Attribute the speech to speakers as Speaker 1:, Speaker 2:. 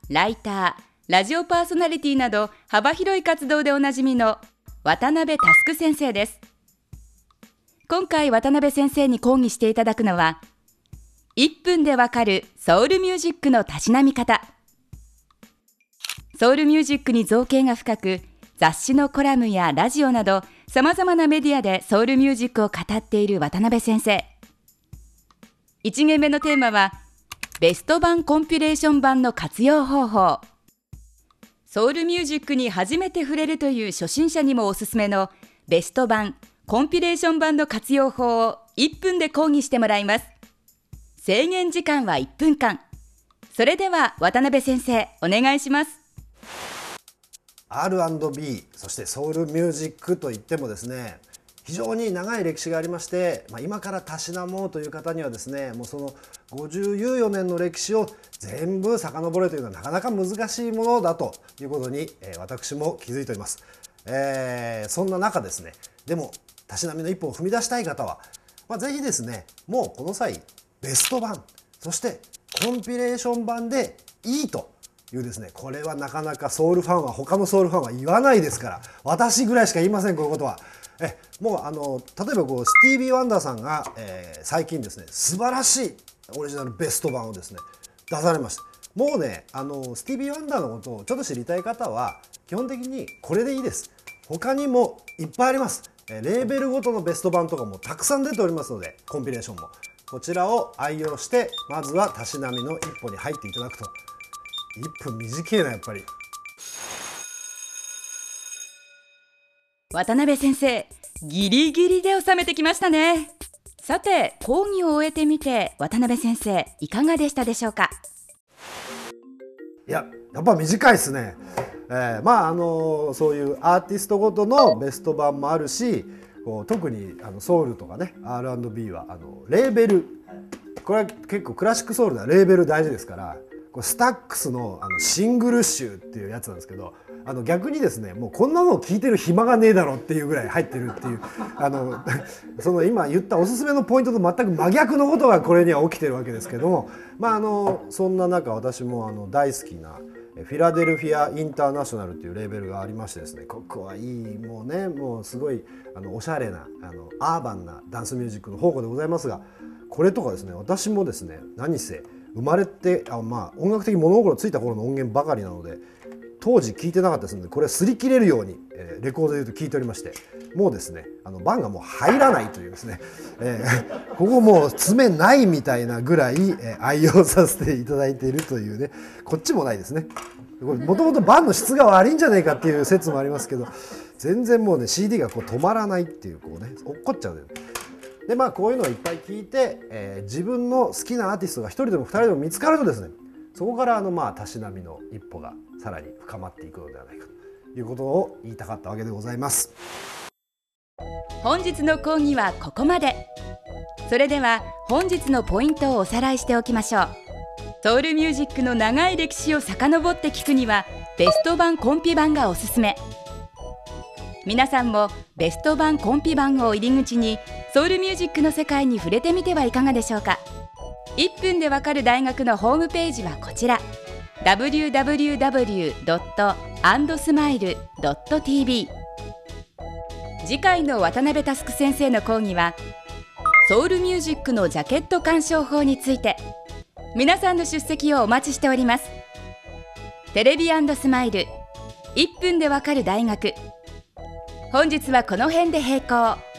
Speaker 1: ー、ライター、ラジオパーソナリティなど幅広い活動でおなじみの渡辺佑先生です。今回渡辺先生に講義していただくのは1分でわかるソウルミュージックのたしなみ方。ソウルミュージックに造形が深く雑誌のコラムやラジオなどさまざまなメディアでソウルミュージックを語っている渡辺先生。1限目のテーマはベスト版コンピレーション版の活用方法。ソウルミュージックに初めて触れるという初心者にもおすすめのベスト版コンピレーション版の活用法を1分で講義してもらいます。制限時間は1分間。それでは渡辺先生お願いします。
Speaker 2: R&B そしてソウルミュージックといってもですね非常に長い歴史がありまして、まあ、今からたしなもうという方にはですねもうその54年の歴史を全部遡れというのはなかなか難しいものだということに、えー、私も気づいております、えー、そんな中ですねでもたしなみの一歩を踏み出したい方は、まあ、ぜひですねもうこの際ベスト版そしてコンピレーション版でいいというですねこれはなかなかソウルファンは他のソウルファンは言わないですから私ぐらいしか言いませんこういうことは。えもうあの例えばこうスティービー・ワンダーさんが、えー、最近ですね素晴らしいオリジナルベスト版をですね出されました。もうねあのスティービー・ワンダーのことをちょっと知りたい方は基本的にこれでいいです。他にもいっぱいあります。レーベルごとのベスト版とかもたくさん出ておりますのでコンピレーションも。こちらを愛用してまずはたしなみの一歩に入っていただくと。1分短いなやっぱり。
Speaker 1: 渡辺先生ギリギリで収めてきましたね。さて講義を終えてみて渡辺先生いかがでしたでしょうか？
Speaker 2: いややっぱ短いですね、えー、まああのそういうアーティストごとのベスト版もあるしこう特にあのソウルとかね R&B はあのレーベル。これは結構クラシックソウルではレーベル大事ですから。スタックスのあのシングル集っていうやつなんですけどあの逆にですねもうこんなのを聞いてる暇がねえだろっていうぐらい入ってるっていう あの その今言ったおすすめのポイントと全く真逆のことがこれには起きてるわけですけどもまああのそんな中私もあの大好きなフィラデルフィア・インターナショナルっていうレーベルがありましてですねここはいいもうねもうすごいあのおしゃれなあのアーバンなダンスミュージックの宝庫でございますがこれとかですね私もですね何せ生まれてあまあ音楽的物心ついた頃の音源ばかりなので当時聞いてなかったですのでこれ擦り切れるように、えー、レコードで言うと聞いておりましてもうですねあのバンがもう入らないというですね、えー、ここもう爪ないみたいなぐらい、えー、愛用させていただいているというねこっちもないですね。もともとバンの質が悪いんじゃないかっていう説もありますけど全然もうね CD がこう止まらないっていうこうね落っこっちゃうでまあこういうのをいっぱい聞いて、えー、自分の好きなアーティストが1人でも2人でも見つかるとですねそこからあのまあたしなみの一歩がさらに深まっていくのではないかということを言いたかったわけでございます。
Speaker 1: 本日の講義はここまで。それでは本日のポイントをおさらいしておきましょう。ソウルミュージックの長い歴史を遡って聞くにはベスト版コンピ版がおすすめ。皆さんもベスト版コンピ版を入り口にソウルミュージックの世界に触れてみてはいかがでしょうか。1分でわかる大学のホームページはこちら。www.andsmile.tv 次回の渡辺佑先生の講義はソウルミュージックのジャケット鑑賞法について。皆さんの出席をお待ちしております。テレビスマイル。1分でわかる大学。本日はこの辺で閉校。